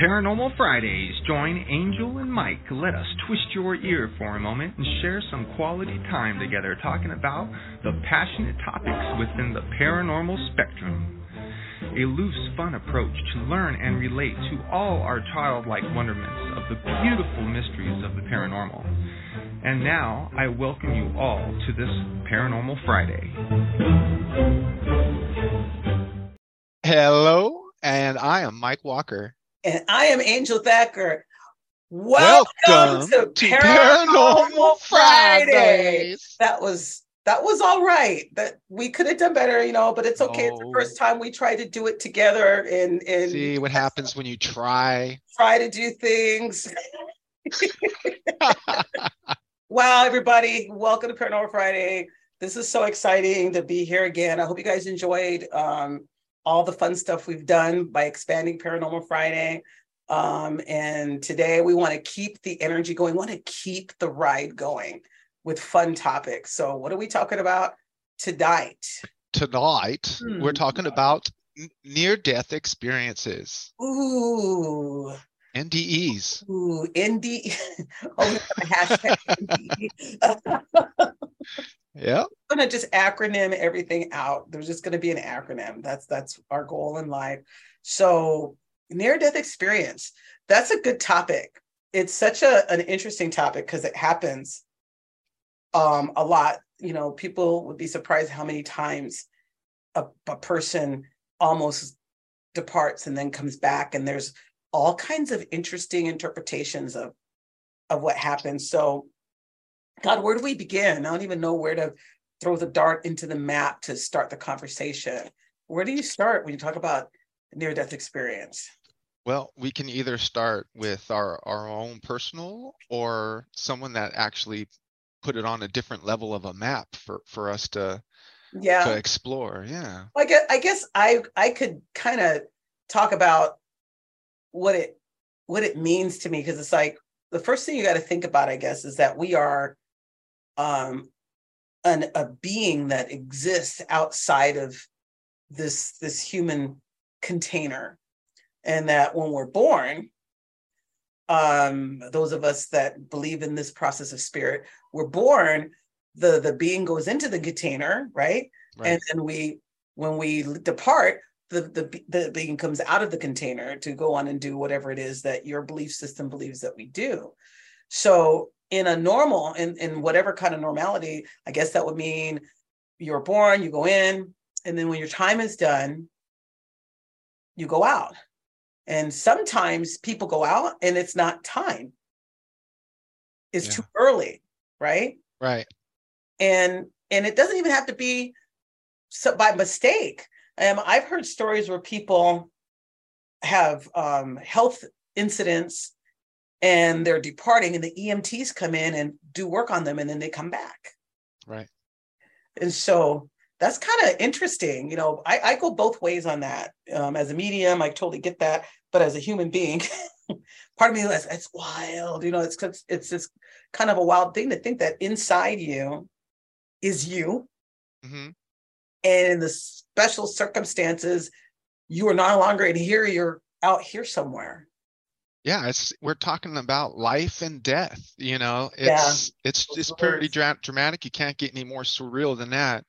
Paranormal Fridays. Join Angel and Mike. Let us twist your ear for a moment and share some quality time together talking about the passionate topics within the paranormal spectrum. A loose, fun approach to learn and relate to all our childlike wonderments of the beautiful mysteries of the paranormal. And now, I welcome you all to this Paranormal Friday. Hello, and I am Mike Walker. And I am Angel Thacker. Welcome, Welcome to, to Paranormal, Paranormal Friday. Fridays. That was that was all right. That we could have done better, you know, but it's okay. It's the first time we try to do it together and and See what happens when you try. try to do things. wow, everybody, welcome to Paranormal Friday. This is so exciting to be here again. I hope you guys enjoyed um, all the fun stuff we've done by expanding Paranormal Friday. Um, and today we want to keep the energy going, want to keep the ride going with fun topics. So, what are we talking about tonight? Tonight, we're Hmm. talking about near death experiences, Ooh, NDEs. ooh, ND. oh, hashtag ND. Yeah. gonna just acronym everything out. There's just gonna be an acronym. That's that's our goal in life. So near death experience. That's a good topic. It's such a an interesting topic because it happens um a lot. You know, people would be surprised how many times a, a person almost departs and then comes back, and there's all kinds of interesting interpretations of of what happens. So God, where do we begin? I don't even know where to throw the dart into the map to start the conversation. Where do you start when you talk about near death experience? Well, we can either start with our, our own personal or someone that actually put it on a different level of a map for, for us to, to Yeah, explore. Yeah. I guess I guess I I could kind of talk about what it what it means to me because it's like the first thing you got to think about, I guess, is that we are um an a being that exists outside of this this human container. And that when we're born um those of us that believe in this process of spirit we're born the the being goes into the container right, Right. and then we when we depart the, the the being comes out of the container to go on and do whatever it is that your belief system believes that we do. So in a normal in in whatever kind of normality i guess that would mean you're born you go in and then when your time is done you go out and sometimes people go out and it's not time it's Yeah. too early right right. and and it doesn't even have to be so by mistake um, i've heard stories where people have um, health incidents and they're departing and the emts come in and do work on them and then they come back Right. and so that's kind of interesting you know I, I go both ways on that um, as a medium i totally get that but as a human being part of me is it's wild you know it's it's this kind of a wild thing to think that inside you is you Mm-hmm. and in the special circumstances you are no longer in here you're out here somewhere yeah it's we're talking about life and death you know Yeah. it's it's it's pretty dra- dramatic you can't get any more surreal than that.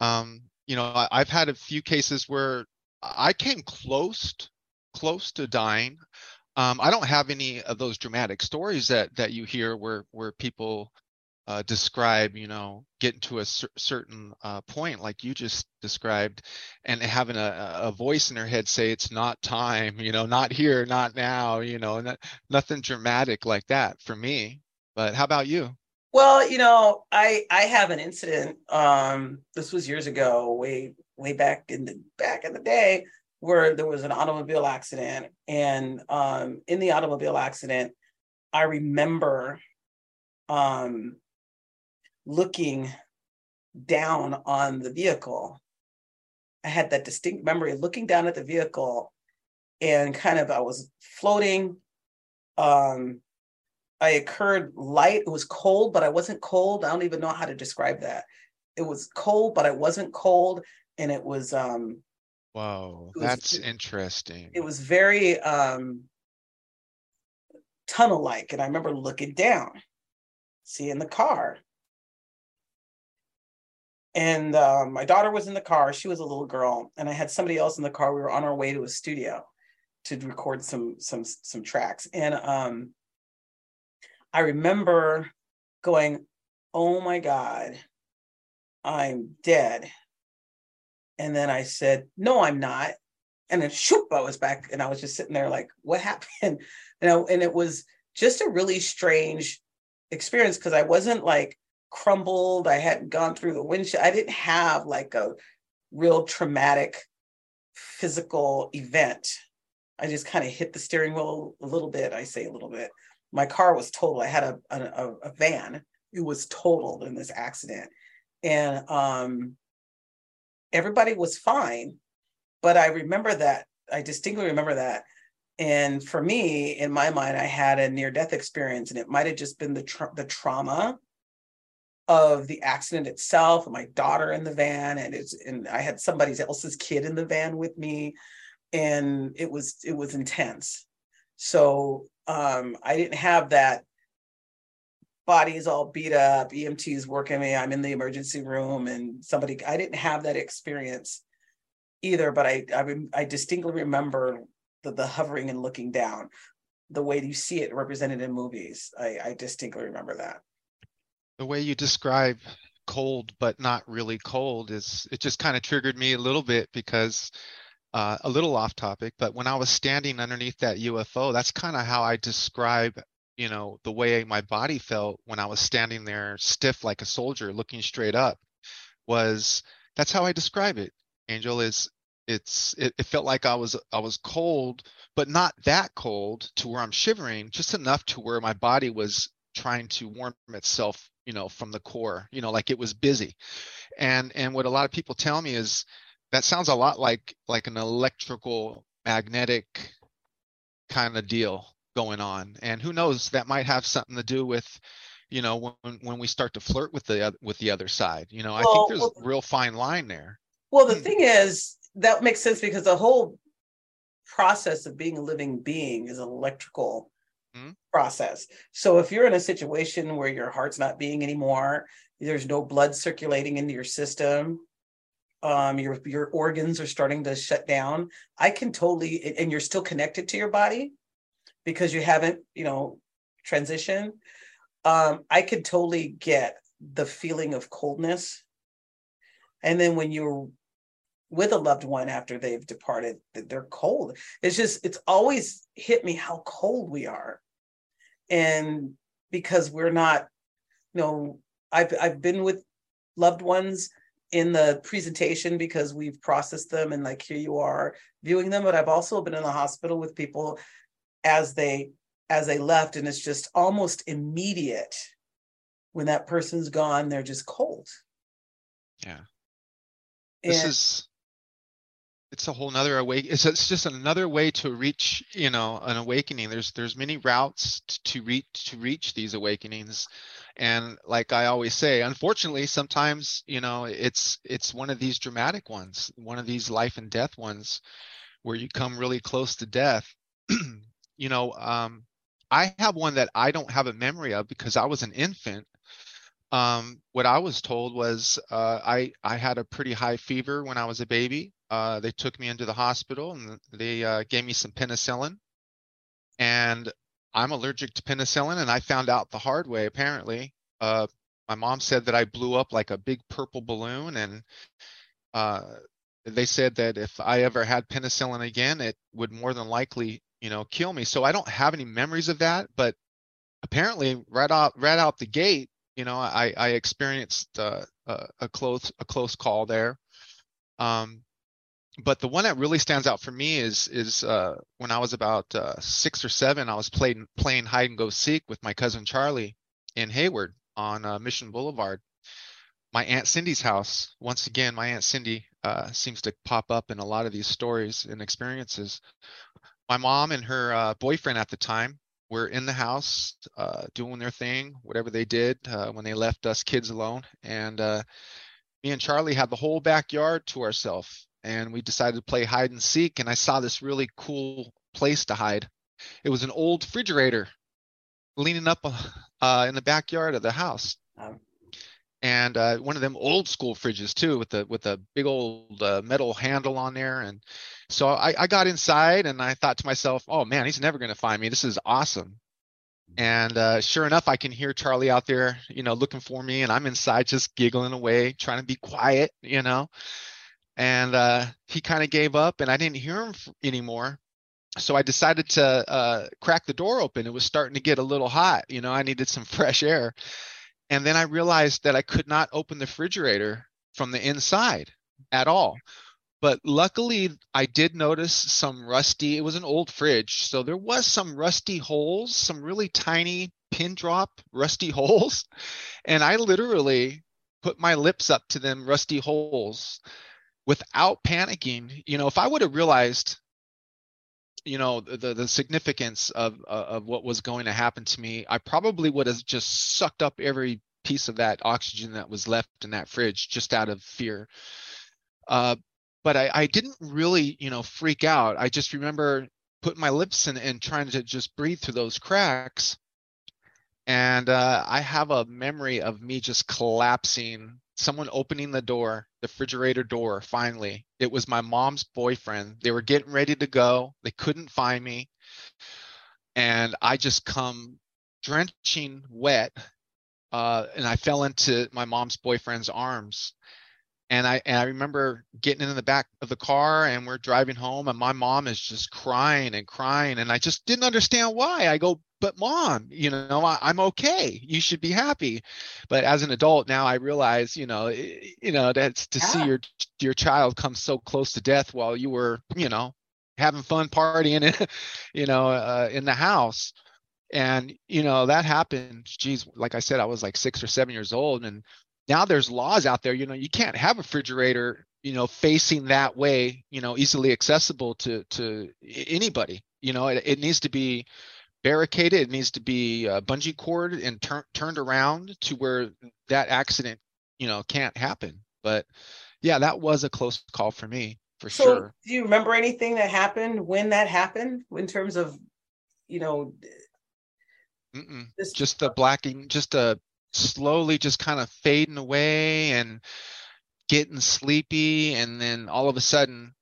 Um you know I, i've had a few cases where i came close close to dying. Um i don't have any of those dramatic stories that that you hear where where people uh, describe, you know, getting to a cer- certain uh, point like you just described, and having a, a voice in their head say it's not time, you know, not here, not now, you know, that, nothing dramatic like that for me. But how about you? Well, you know, I I have an incident. Um, this was years ago, way way back in the back in the day, where there was an automobile accident, and um, in the automobile accident, I remember um, looking down on the vehicle. I had that distinct memory of looking down at the vehicle, and kind of I was floating. Um, I occurred light. It was cold, but I wasn't cold. I don't even know how to describe that. It was cold, but I wasn't cold. And it was um Whoa, was- that's interesting. it was very um tunnel like and i remember looking down seeing the car and um, my daughter was in the car she was a little girl and i had somebody else in the car we were on our way to a studio to record some some some tracks and um i remember going oh my god i'm dead and then i said no i'm not and then shoop, I was back and I was just sitting there like, what happened? You know, and it was just a really strange experience because I wasn't like crumbled. I hadn't gone through the windshield. I didn't have like a real traumatic physical event. I just kind of hit the steering wheel a little bit. I say a little bit. My car was totaled. I had a, a, a van. It was totaled in this accident. And um, everybody was fine but I remember that. I distinctly remember that. And for me, in my mind, I had a near death experience, and it might have just been the tra- the trauma of the accident itself, my daughter in the van, and it's and I had somebody else's kid in the van with me, and it was it was intense. So um, I didn't have that body's all beat up, EMT's working me, I'm in the emergency room, and somebody I didn't have that experience either, but I I, I distinctly remember the, the hovering and looking down, the way you see it represented in movies. I, I distinctly remember that. The way you describe cold but not really cold is it just kind of triggered me a little bit because uh, a little off topic but when i was standing underneath that ufo that's kind of how i describe you know the way my body felt when i was standing there stiff like a soldier looking straight up was that's how i describe it angel is it's it, it felt like i was i was cold but not that cold to where i'm shivering just enough to where my body was trying to warm itself you know from the core you know like it was busy. And and what a lot of people tell me is that sounds a lot like like an electrical magnetic kind of deal going on. And who knows that might have something to do with you know when when we start to flirt with the oth- with the other side. You know i think there's well- a real fine line there. Well, the Hmm. thing is, that makes sense because the whole process of being a living being is an electrical Hmm. process. So if you're in a situation where your heart's not beating anymore, there's no blood circulating into your system, um, your your organs are starting to shut down. I can totally, and you're still connected to your body because you haven't, you know, transitioned. Um, I could totally get the feeling of coldness. And then when you're with a loved one after they've departed, they're cold. It's just, it's always hit me how cold we are. And because we're not, you know, I've I've been with loved ones in the presentation because we've processed them and like here you are viewing them, but I've also been in the hospital with people as they as they left, and it's just almost immediate when that person's gone, they're just cold. Yeah. this And- is it's a whole nother awake it's, it's just another way to reach you know an awakening. There's there's many routes to reach to reach these awakenings. And like i always say unfortunately sometimes you know it's it's one of these dramatic ones one of these life and death ones where you come really close to death. You know um i have one that i don't have a memory of because i was an infant um, what I was told was uh, I I had a pretty high fever when I was a baby. Uh, they took me into the hospital and they uh, gave me some penicillin, and I'm allergic to penicillin. And I found out the hard way. Apparently, uh, my mom said that I blew up like a big purple balloon, and uh, they said that if I ever had penicillin again, it would more than likely you know kill me. So I don't have any memories of that, but apparently right out right out the gate you know i i experienced uh, a, a close a close call there. Um but the one that really stands out for me is is uh when i was about uh six or seven i was playing playing hide and go seek with my cousin charlie in hayward on uh, mission boulevard. My aunt cindy's house once again my aunt cindy uh seems to pop up in a lot of these stories and experiences. My mom and her uh, boyfriend at the time were in the house uh, doing their thing, whatever they did uh, when they left us kids alone. And uh, me and Charlie had the whole backyard to ourselves. and we decided to play hide and seek. And I saw this really cool place to hide. It was an old refrigerator leaning up uh, in the backyard of the house. Um, and uh, one of them old school fridges too, with the with a big old uh, metal handle on there. And so I, I got inside and I thought to myself, "Oh man, he's never going to find me. This is awesome." And uh, sure enough, I can hear Charlie out there, you know, looking for me, and I'm inside just giggling away, trying to be quiet, you know. And uh, he kind of gave up, and I didn't hear him anymore. So I decided to uh, crack the door open. It was starting to get a little hot, you know. I needed some fresh air, and then I realized that I could not open the refrigerator from the inside at all. But luckily, I did notice some rusty, it was an old fridge. So there was some rusty holes, some really tiny pin drop rusty holes. And I literally put my lips up to them rusty holes without panicking. You know, if I would have realized you know the the significance of uh, of what was going to happen to me i probably would have just sucked up every piece of that oxygen that was left in that fridge just out of fear uh, but I, I didn't really, you know, freak out. I just remember putting my lips in and trying to just breathe through those cracks. And uh, I have a memory of me just collapsing, someone opening the door, the refrigerator door, finally. It was my mom's boyfriend. They were getting ready to go. They couldn't find me. And I just come drenching wet. Uh, and I fell into my mom's boyfriend's arms and I and I remember getting in the back of the car and we're driving home and my mom is just crying and crying and I just didn't understand why. I go, but mom, you know, I, am okay. You should be happy. But as an adult now, I realize, you know, you know that's to yeah. see your your child come so close to death while you were, you know, having fun partying, you know, uh, in the house. And you know that happened. Geez, like I said, I was like six or seven years old, and now there's laws out there you know you can't have a refrigerator you know facing that way you know easily accessible to to anybody you know it, it needs to be barricaded it needs to be uh, bungee cord and tur- turned around to where that accident you know can't happen. But yeah that was a close call for me for so sure. do you remember anything that happened when that happened in terms of you know just the blacking just a slowly just kind of fading away and getting sleepy and then all of a sudden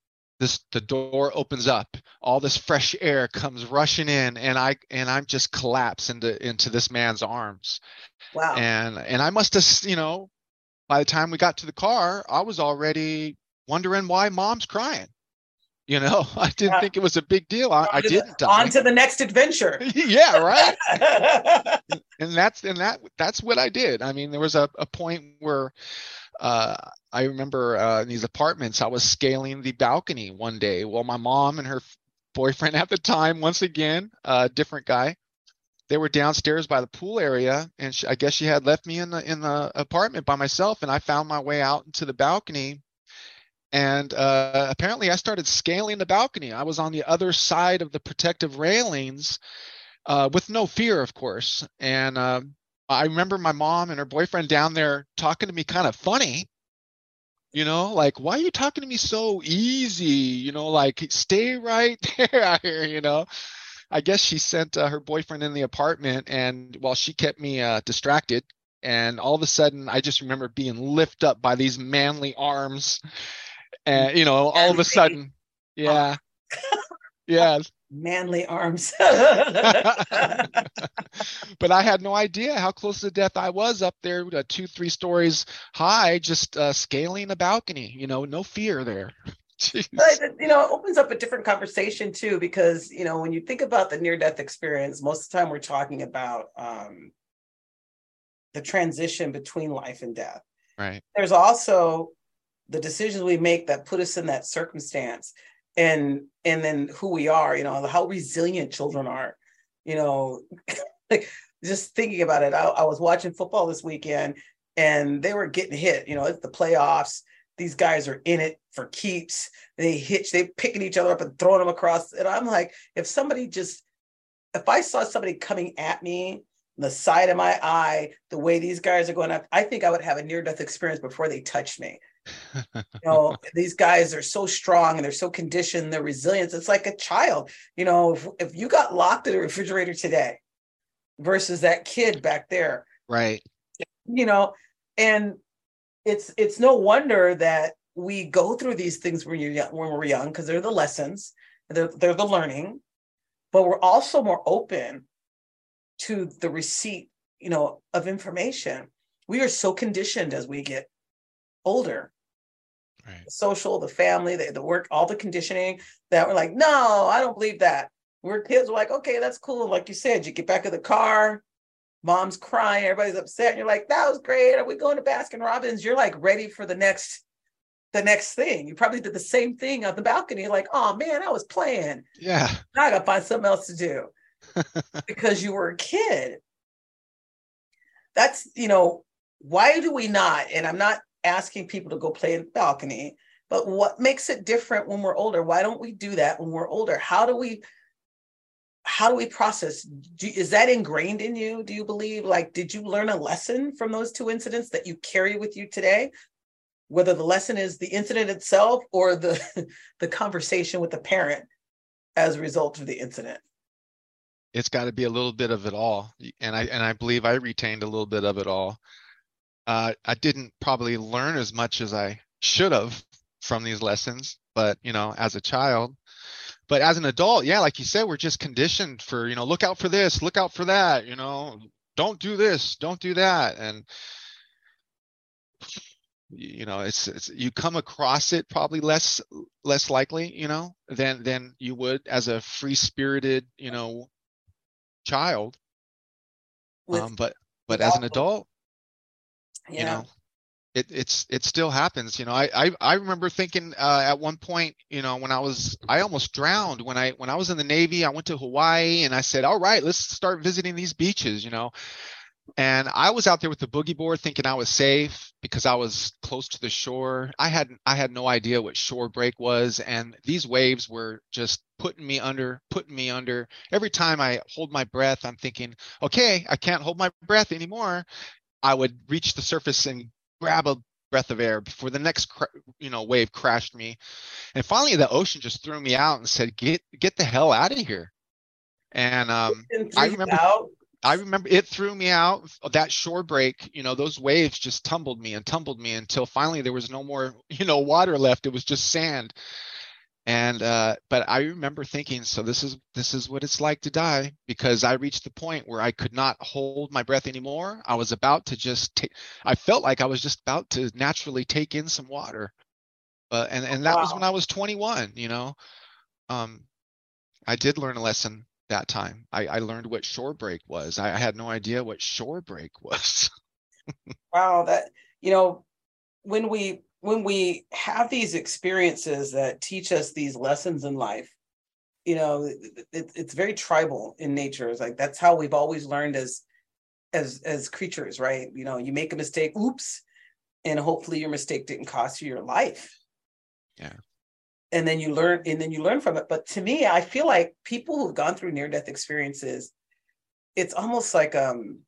this the door opens up all this fresh air comes rushing in and i and i'm just collapse into into this man's arms. Wow. And and i must have you know by the time we got to the car i was already wondering why mom's crying. You know i didn't yeah. think it was a big deal. I, I didn't the, on to the next adventure. Yeah right? And that's and that that's what i did. I mean there was a, a point where uh, i remember uh, in these apartments i was scaling the balcony one day while my mom and her boyfriend at the time once again a uh, different guy they were downstairs by the pool area and she, i guess she had left me in the in the apartment by myself and i found my way out into the balcony and uh, apparently, I started scaling the balcony. I was on the other side of the protective railings uh, with no fear, of course. And uh, I remember my mom and her boyfriend down there talking to me kind of funny. You know, like, why are you talking to me so easy? You know, like, stay right there, you know. I guess she sent uh, her boyfriend in the apartment, and while she kept me uh, distracted, and all of a sudden, I just remember being lifted up by these manly arms and you know all of a sudden yeah yeah manly arms. But i had no idea how close to death i was up there uh, two three stories high just uh, scaling a balcony you know no fear there. But, you know it opens up a different conversation too because you know when you think about the near death experience most of the time we're talking about um, the transition between life and death. Right. There's also the decisions we make that put us in that circumstance and and then who we are you know how resilient children are you know like just thinking about it I, I, was watching football this weekend and they were getting hit you know it's the playoffs these guys are in it for keeps they hitch they picking each other up and throwing them across and i'm like if somebody just if i saw somebody coming at me the side of my eye the way these guys are going up i think i would have a near death experience before they touch me you know, these guys are so strong and they're so conditioned, they're resilient. It's like a child. You know, if, if you got locked in a refrigerator today versus that kid back there. Right. You know, and it's it's no wonder that we go through these things when you're young, when we're young because they're the lessons, they're they're the learning, but we're also more open to the receipt, you know, of information. We are so conditioned as we get older. Right. The social, the family, the, the work, all the conditioning that we're like, no, I don't believe that. We're kids, we're like, okay, that's cool. Like you said, you get back in the car, mom's crying, everybody's upset, and you're like, that was great. Are we going to Baskin Robbins? You're like ready for the next the next thing. You probably did the same thing on the balcony, like, oh man, I was playing. Yeah. Now I gotta find something else to do. because you were a kid. That's, you know, why do we not? And I'm not asking people to go play in the balcony, but what makes it different when we're older? Why don't we do that when we're older? How do we how do we process? Do, is that ingrained in you do you believe? Like did you learn a lesson from those two incidents that you carry with you today? Whether the lesson is the incident itself or the the conversation with the parent as a result of the incident. It's got to be a little bit of it all. And i and i believe i retained a little bit of it all uh, i didn't probably learn as much as i should have from these lessons but you know as a child. But as an adult yeah like you said we're just conditioned for you know look out for this look out for that you know don't do this don't do that. And you know it's, it's you come across it probably less less likely you know than than you would as a free spirited you know child. With, um, but but as an adult yeah. you know it it's it still happens you know i i, I remember thinking uh, at one point you know when i was i almost drowned when i when i was in the navy i went to hawaii and i said all right let's start visiting these beaches you know and I was out there with the boogie board thinking I was safe because I was close to the shore. I had I had no idea what shore break was and these waves were just putting me under, putting me under. Every time I hold my breath, I'm thinking, "Okay, I can't hold my breath anymore." I would reach the surface and grab a breath of air before the next you know wave crashed me. And finally the ocean just threw me out and said, "Get get the hell out of here." And um, I remember out I remember it threw me out. That shore break, you know, those waves just tumbled me and tumbled me until finally there was no more, you know, water left. It was just sand. And uh, but I remember thinking, so this is this is what it's like to die because I reached the point where I could not hold my breath anymore. I was about to just take. I felt like I was just about to naturally take in some water. but and and that wow. was when I was 21. You know, um, I did learn a lesson that time. I, I learned what shore break was. I, I had no idea what shore break was. wow, that you know, when we when we have these experiences that teach us these lessons in life, you know, it, it's very tribal in nature. It's like that's how we've always learned as as as creatures, right? You know, you make a mistake, oops, and hopefully your mistake didn't cost you your life. Yeah and then you learn and then you learn from it but to me i feel like people who've gone through near death experiences it's almost like um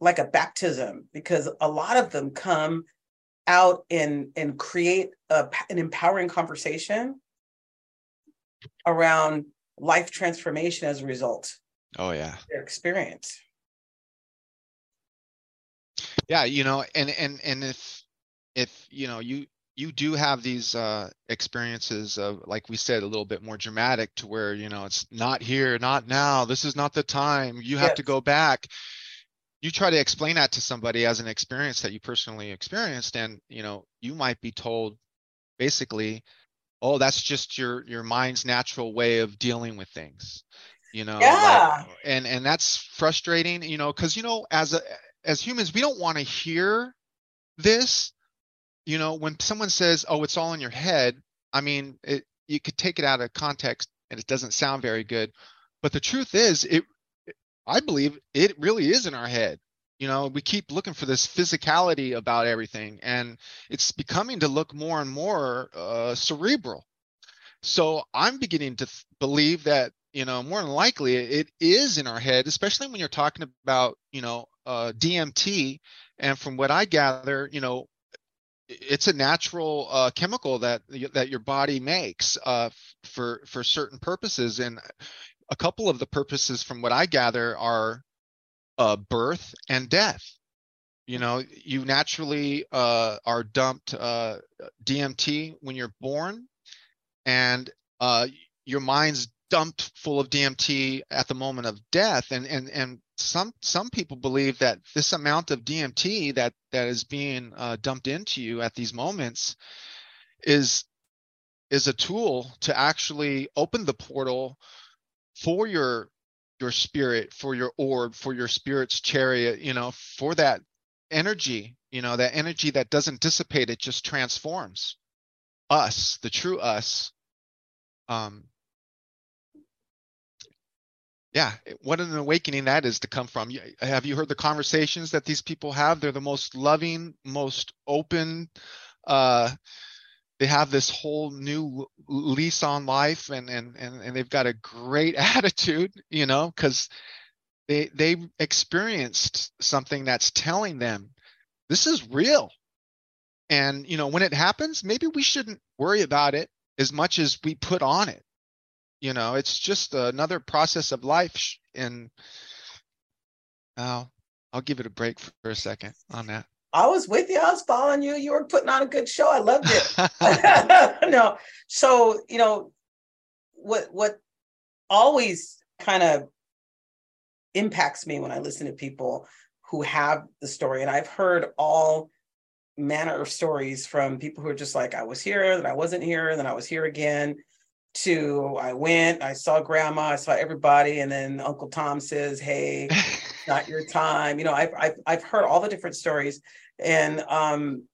like a baptism because a lot of them come out and and create a, an empowering conversation around life transformation as a result. Oh yeah. Their experience. Yeah you know and and and if if you know you you do have these uh, experiences of like we said a little bit more dramatic to where you know it's not here not now this is not the time you have yes. to go back you try to explain that to somebody as an experience that you personally experienced and you know you might be told basically oh that's just your your mind's natural way of dealing with things you know yeah. Like, and and that's frustrating you know because you know as a as humans we don't want to hear this you know, when someone says, "Oh, it's all in your head," I mean, it, you could take it out of context and it doesn't sound very good. But the truth is, it I believe it really is in our head. You know, we keep looking for this physicality about everything, and it's becoming to look more and more uh, cerebral. So I'm beginning to th- believe that you know more than likely it is in our head, especially when you're talking about you know uh, DMT. And from what I gather, you know, it's a natural uh, chemical that that your body makes uh, for for certain purposes, and a couple of the purposes, from what I gather, are uh, birth and death. You know, you naturally uh, are dumped uh, DMT when you're born, and uh, your mind's dumped full of DMT at the moment of death. And and and some some people believe that this amount of DMT that that is being uh, dumped into you at these moments is is a tool to actually open the portal for your your spirit for your orb for your spirit's chariot you know for that energy you know that energy that doesn't dissipate it just transforms us the true us. Um yeah what an awakening that is to come from. Have you heard the conversations that these people have? They're the most loving most open uh they have this whole new lease on life and and and, and they've got a great attitude you know because they they experienced something that's telling them this is real and you know when it happens maybe we shouldn't worry about it as much as we put on it you know it's just another process of life and I'll I'll give it a break for a second on that. I was with you. I was following you. You were putting on a good show. I loved it. no, so you know what what always kind of impacts me when I listen to people who have the story, and I've heard all manner of stories from people who are just like, I was here, then I wasn't here, then I was here again to I went, I saw grandma, I saw everybody, and then Uncle Tom says, "Hey, not your time." You know, I've I've I've heard all the different stories, and um,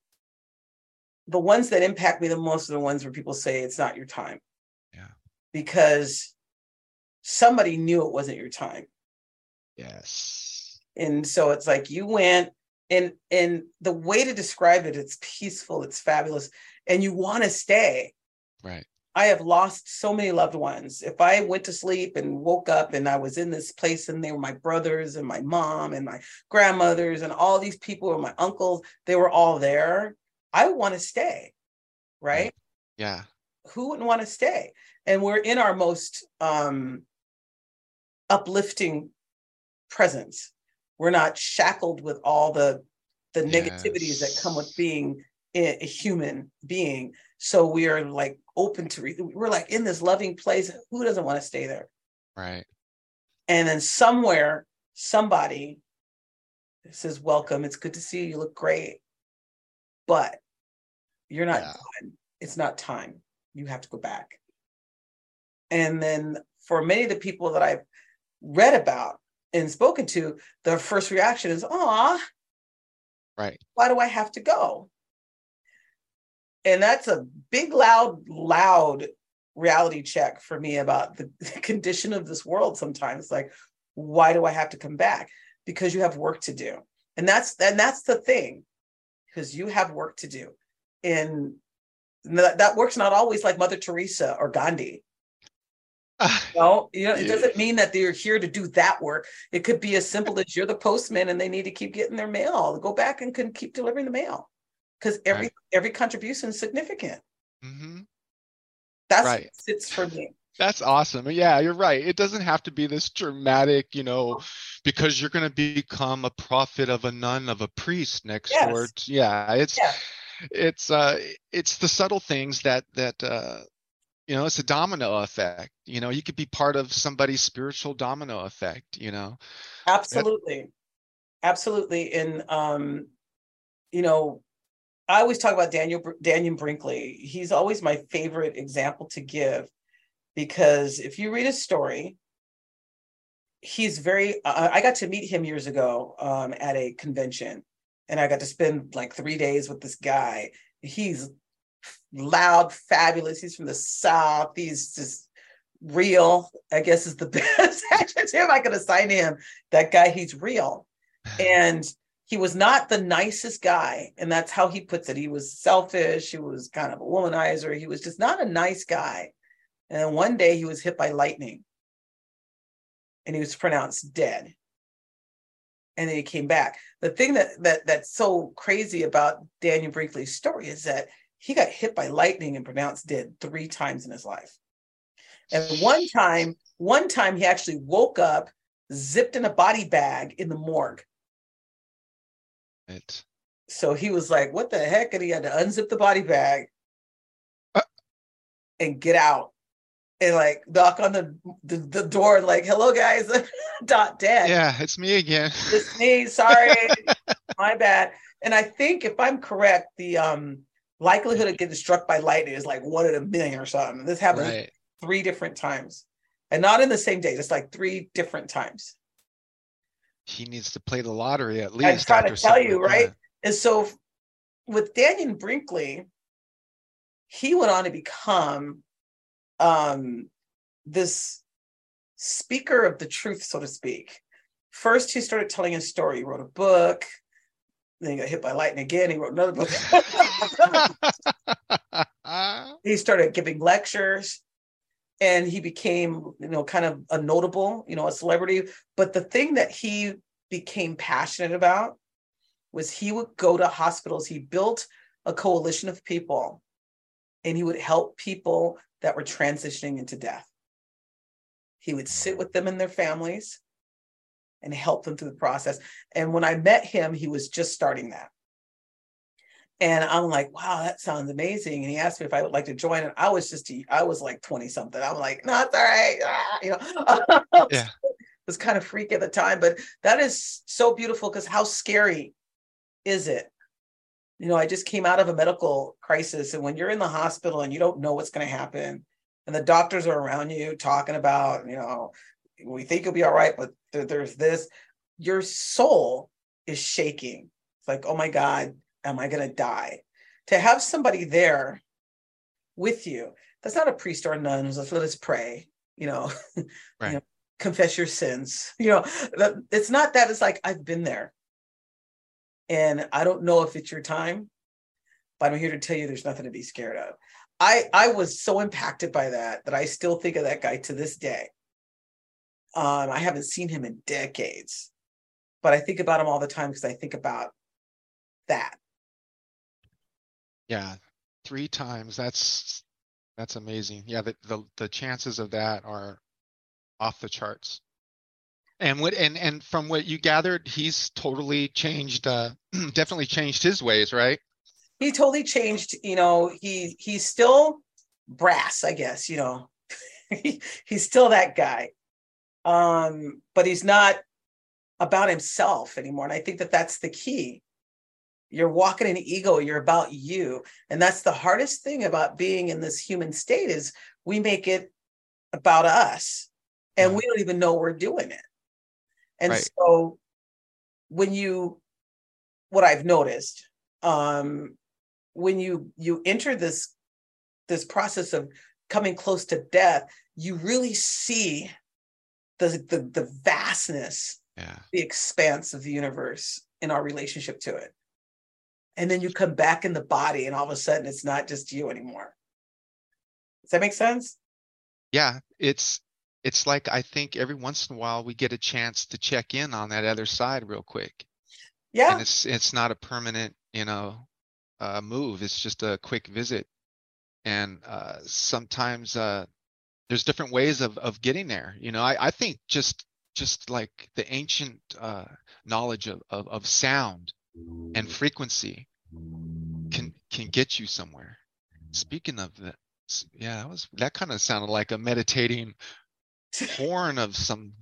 the ones that impact me the most are the ones where people say it's not your time. Yeah, because somebody knew it wasn't your time. Yes, and so it's like you went, and and the way to describe it, it's peaceful, it's fabulous, and you want to stay. Right I have lost so many loved ones. If I went to sleep and woke up and I was in this place and they were my brothers and my mom and my grandmothers and all these people and my uncles, they were all there. I want to stay, right? Yeah. Who wouldn't want to stay? And we're in our most um, uplifting presence. We're not shackled with all the the yes. negativities that come with being a human being. So we are like open to, re- we're like in this loving place. Who doesn't want to stay there? Right. And then somewhere, somebody says, Welcome. It's good to see you. You look great. But you're not yeah. done. It's not time. You have to go back. And then for many of the people that I've read about and spoken to, the first reaction is, "Ah, right. Why do I have to go?" And that's a big loud loud reality check for me about the, condition of this world sometimes. Like why do i have to come back? Because you have work to do. And that's and that's the thing because you have work to do. And that, that work's not always like mother teresa or gandhi. No, you know, it doesn't mean that they're here to do that work. It could be as simple as you're the postman and they need to keep getting their mail. Go back and can keep delivering the mail because every right. every contribution is significant. Mm-hmm. That's right. it's for me. That's awesome. Yeah, you're right. It doesn't have to be this dramatic, you know, because you're going to become a prophet of a nun of a priest next yes. door. To, yeah, it's yeah. it's uh it's the subtle things that that uh you know, it's a domino effect. You know, you could be part of somebody's spiritual domino effect, you know. Absolutely. That, Absolutely. And um you know, I always talk about Dannion Dannion Brinkley. He's always my favorite example to give because if you read his story, he's very. Uh, I got to meet him years ago um, at a convention, and I got to spend like three days with this guy. He's loud, fabulous. He's from the south. He's just real. I guess is the best adjective I could assign him. That guy, he's real, and he was not the nicest guy and that's how he puts it he was selfish he was kind of a womanizer he was just not a nice guy and one day he was hit by lightning and he was pronounced dead and then he came back. The thing that that that's so crazy about Dannion Brinkley's story is that he got hit by lightning and pronounced dead three times in his life. And one time, one time he actually woke up, zipped in a body bag in the morgue. It. So he was like, "What the heck?" And he had to unzip the body bag Uh. and get out and like knock on the the, the door like, "Hello, guys, dot dead." Yeah, it's me again. It's me. Sorry, my bad. And I think if I'm correct, the um likelihood of getting struck by lightning is like one in a million or something. This happened right. three different times, and not in the same day. It's like three different times. He needs to play the lottery at least. I'm trying to tell you, right? that. And so with Dannion Brinkley, he went on to become um, this speaker of the truth, so to speak. First, he started telling his story. He wrote a book. Then he got hit by lightning again. He wrote another book. he started giving lectures and he became you know kind of a notable you know a celebrity. But the thing that he became passionate about was he would go to hospitals. He built a coalition of people and he would help people that were transitioning into death. He would sit with them and their families and help them through the process. And when i met him he was just starting that and I'm like, wow, that sounds amazing. And he asked me if I would like to join. And I was just, I was like 20 something. I'm like, no, it's all right. Ah, you know, Yeah. was kind of freaky at the time, but that is so beautiful because how scary is it? You know, I just came out of a medical crisis. And when you're in the hospital and you don't know what's going to happen, and the doctors are around you talking about, you know, we think you'll be all right, but there- there's this, your soul is shaking. It's like, oh my God, am I going to die? To have somebody there with you, that's not a priest or a nun who's like, let us pray, you know, Right. you know, confess your sins. You know, it's not that. It's like, I've been there. And I don't know if it's your time, but I'm here to tell you there's nothing to be scared of. I, I was so impacted by that that I still think of that guy to this day. Um, I haven't seen him in decades, but I think about him all the time because I think about that. Yeah, three times. That's that's amazing. Yeah, the the, the chances of that are off the charts. And what and and from what you gathered, he's totally changed. Uh, definitely changed his ways, right? he totally changed you know he he's still brass i guess you know he, he's still that guy um but he's not about himself anymore and i think that that's the key you're walking in ego you're about you and that's the hardest thing about being in this human state is we make it about us and we don't even know we're doing it and Right. so when you what i've noticed um when you you enter this this process of coming close to death you really see the the, the vastness Yeah. the expanse of the universe in our relationship to it and then you come back in the body and all of a sudden it's not just you anymore does that make sense Yeah, it's it's like I think every once in a while we get a chance to check in on that other side real quick. yeah And it's it's not a permanent, you know, uh, move. It's just a quick visit. And uh, sometimes uh, there's different ways of of getting there. You know, I, I think just just like the ancient uh, knowledge of, of of sound and frequency can can get you somewhere. Speaking of that, yeah, that was that kind of sounded like a meditating horn of some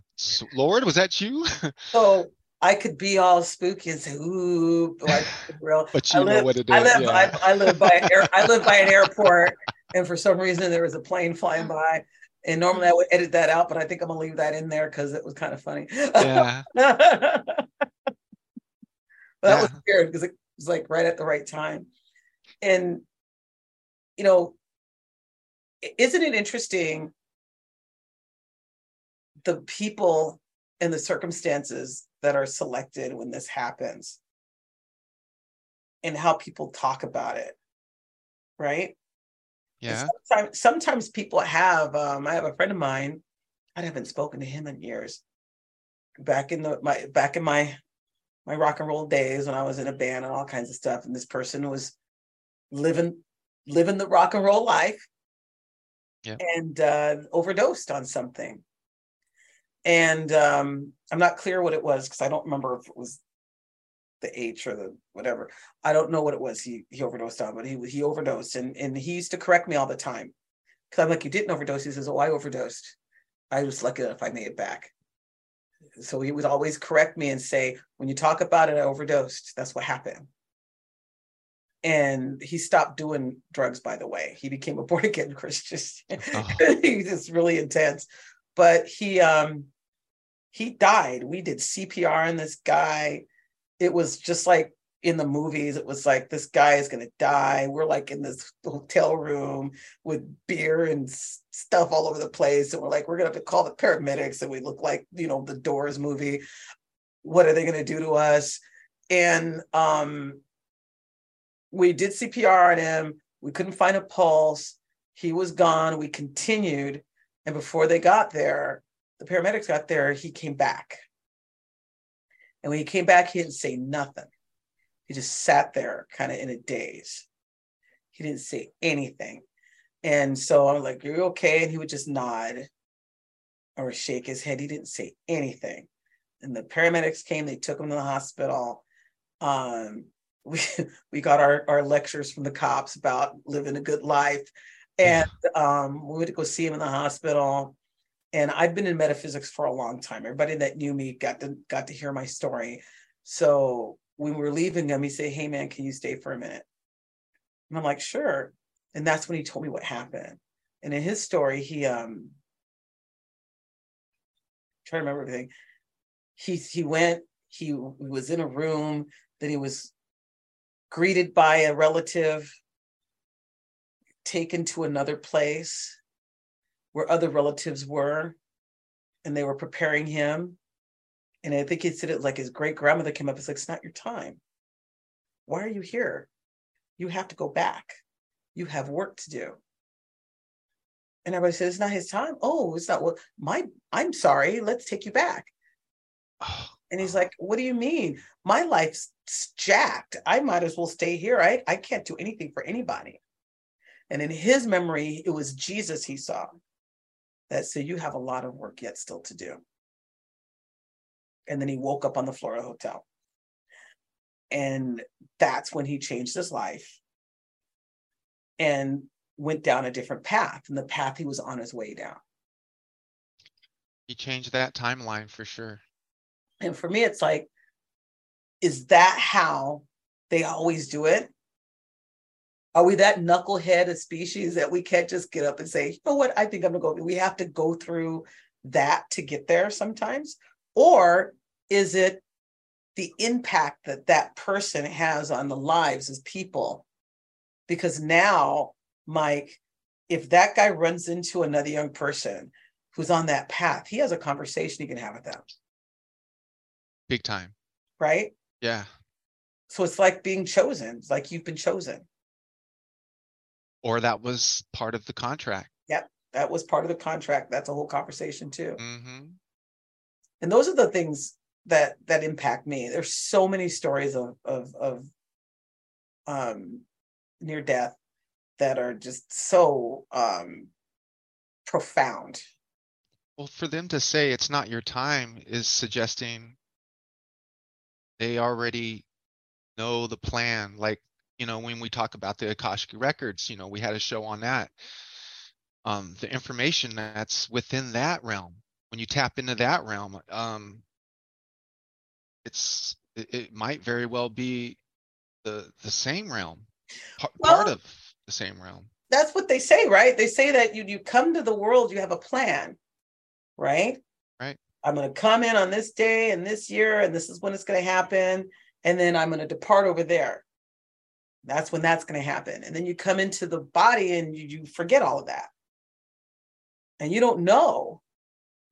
Lord. Was that you? so i could be all spooky and say ooh like real but I you know live- what it is. I live, yeah. I, I live by an air, I live by an airport, and for some reason there was a plane flying by. And normally I would edit that out, but I think I'm gonna leave that in there because it was kind of funny. yeah. that was weird because it was like right at the right time. And you know, isn't it interesting the people and the circumstances that are selected when this happens and how people talk about it, right? And Yeah. Sometimes, sometimes people have. Um, I have a friend of mine. I haven't spoken to him in years. Back in the my back in my my rock and roll days when I was in a band and all kinds of stuff. And this person was living living the rock and roll life yeah. and uh, overdosed on something. And um, I'm not clear what it was because I don't remember if it was the H or the whatever. I don't know what it was he he overdosed on, but he he overdosed and and he used to correct me all the time. Cause I'm like, you didn't overdose. He says, Oh, I overdosed. I was lucky if I made it back. So he would always correct me and say, when you talk about it, I overdosed. That's what happened. And he stopped doing drugs, by the way. He became a born again Christian. Oh. He's just really intense. But he um he died. We did CPR on this guy. It was just like in the movies, it was like this guy is going to die. We're like in this hotel room with beer and stuff all over the place. And we're like, we're going to have to call the paramedics. And we look like, you know, the Doors movie. What are they going to do to us? And um, we did CPR on him. We couldn't find a pulse. He was gone. We continued. And before they got there, the paramedics got there, he came back. And when he came back, he didn't say nothing he just sat there kind of in a daze. He didn't say anything. And so I'm like, Are You're okay? And he would just nod or shake his head. He didn't say anything. And the paramedics came, they took him to the hospital. Um, we we got our, our lectures from the cops about living a good life. And um, we went to go see him in the hospital. And I'd been in metaphysics for a long time. Everybody that knew me got to got to hear my story. So when we were leaving him, he said, Hey man, can you stay for a minute? And I'm like, sure. And that's when he told me what happened. And in his story, he um try to remember everything. He he went, he was in a room, then he was greeted by a relative, taken to another place where other relatives were, and they were preparing him and I think he said it like his great grandmother came up. It's like, it's not your time. Why are you here? You have to go back. You have work to do. And everybody says, it's not his time. Oh, it's not what my, I'm sorry. Let's take you back. Oh, And he's like, what do you mean? My life's jacked. I might as well stay here. I, I can't do anything for anybody. And in his memory, it was Jesus he saw that said, you have a lot of work yet still to do and then he woke up on the floor Florida hotel. And that's when he changed his life and went down a different path and the path he was on his way down. He changed that timeline for sure. And for me, it's like, is that how they always do it? Are we that knucklehead of species that we can't just get up and say, you know what, I think I'm gonna go? We have to go through that to get there sometimes. Or is it the impact that that person has on the lives of people? Because now, Mike, if that guy runs into another young person who's on that path, he has a conversation he can have with them. Big time. Right? Yeah. So it's like being chosen. It's like you've been chosen. Or that was part of the contract. Yep. That was part of the contract. That's a whole conversation too. Mm-hmm. And those are the things that that impact me. There's so many stories of of of um near death that are just so um profound. Well, for them to say it's not your time is suggesting they already know the plan. Like, you know, when we talk about the Akashic records, you know, we had a show on that. Um, the information that's within that realm, when you tap into that realm, um, it's it, it might very well be the the same realm, part, well, part of the same realm. That's what they say, right? They say that you you come to the world, you have a plan, right? Right. I'm going to come in on this day and this year, and this is when it's going to happen, and then I'm going to depart over there. That's when that's going to happen, and then you come into the body and you, you forget all of that, and you don't know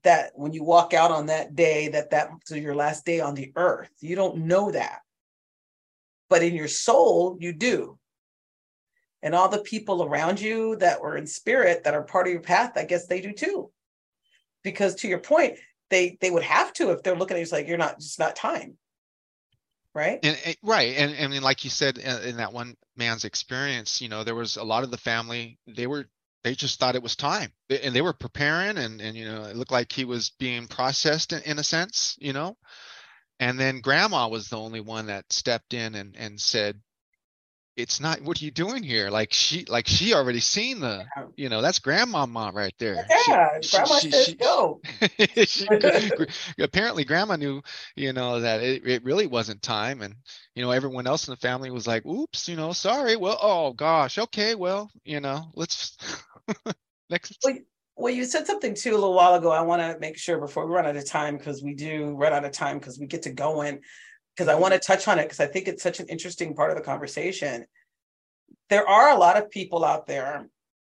that when you walk out on that day that that's your last day on the earth. You don't know that. But in your soul you do. And all the people around you that were in spirit that are part of your path i guess they do too. Because to your point they they would have to if they're looking at you like you're not it's not time. Right? And, and- right, and and like you said in, in that one man's experience, you know, there was a lot of the family. They were they just thought it was time, and they were preparing, and and you know, it looked like he was being processed in, in a sense, you know. And then grandma was the only one that stepped in and and said, "It's not. What are you doing here?" Like she like she already seen the, you know, that's grandma mom right there. Yeah, she- grandma she- says she- go. she- apparently grandma knew you know that it, it really wasn't time and you know everyone else in the family was like oops you know sorry well oh gosh okay well you know let's next Well, Well, you said something too a little while ago. I want to make sure before we run out of time, because we do run out of time because we get to going, because I want to touch on it because I think it's such an interesting part of the conversation. There are a lot of people out there,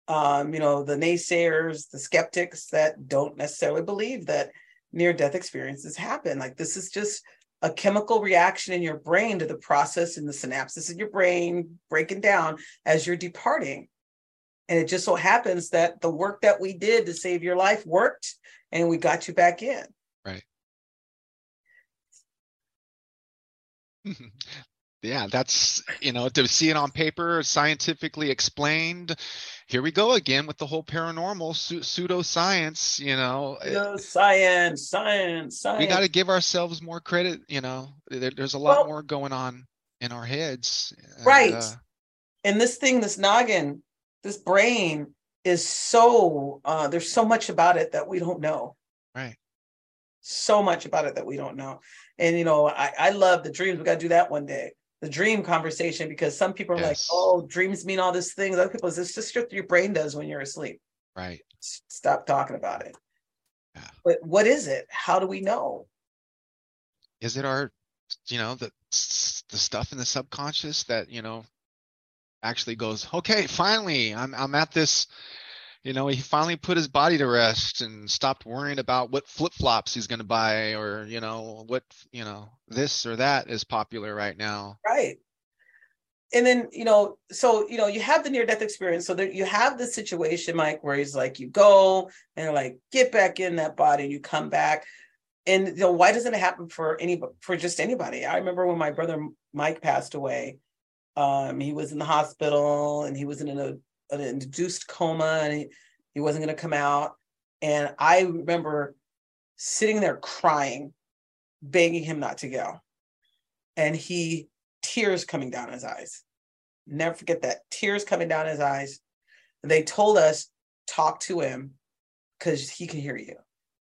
um, you know, the naysayers, the skeptics that don't necessarily believe that near death experiences happen. Like this is just a chemical reaction in your brain to the process and the synapses in your brain breaking down as you're departing. And it just so happens that the work that we did to save your life worked and we got you back in. yeah that's you know to see it on paper scientifically explained here we go again with the whole paranormal pseu- pseudoscience you know know, science, science, science. we got to give ourselves more credit you know there, there's a lot Well- more going on in our heads and, Right. uh, and this thing, this noggin, this brain is so uh there's so much about it that we don't know. right So much about it that we don't know. And you know, I, I love the dreams. We gotta do that one day. The dream conversation because some people are like, oh, dreams mean all these things. Other people, is it's just what your brain does when you're asleep. right Stop talking about it. Yeah. But what is it? How do we know? is it our you know the the stuff in the subconscious that you know actually goes okay finally i'm i'm at this you know he finally put his body to rest and stopped worrying about what flip-flops he's going to buy or you know what you know this or that is popular right now Right. And then, you know, so, you know, you have the near death experience. So there, you have the situation, Mike, where he's like, you go and like, get back in that body and you come back. And, you know, why doesn't it happen for any, for just anybody? I remember when my brother Mike passed away, um, he was in the hospital and he was in a, an induced coma and he, he wasn't going to come out. And I remember sitting there crying, begging him not to go. And he, tears coming down his eyes. Never forget that. Tears coming down his eyes. They told us, talk to him because he can hear you.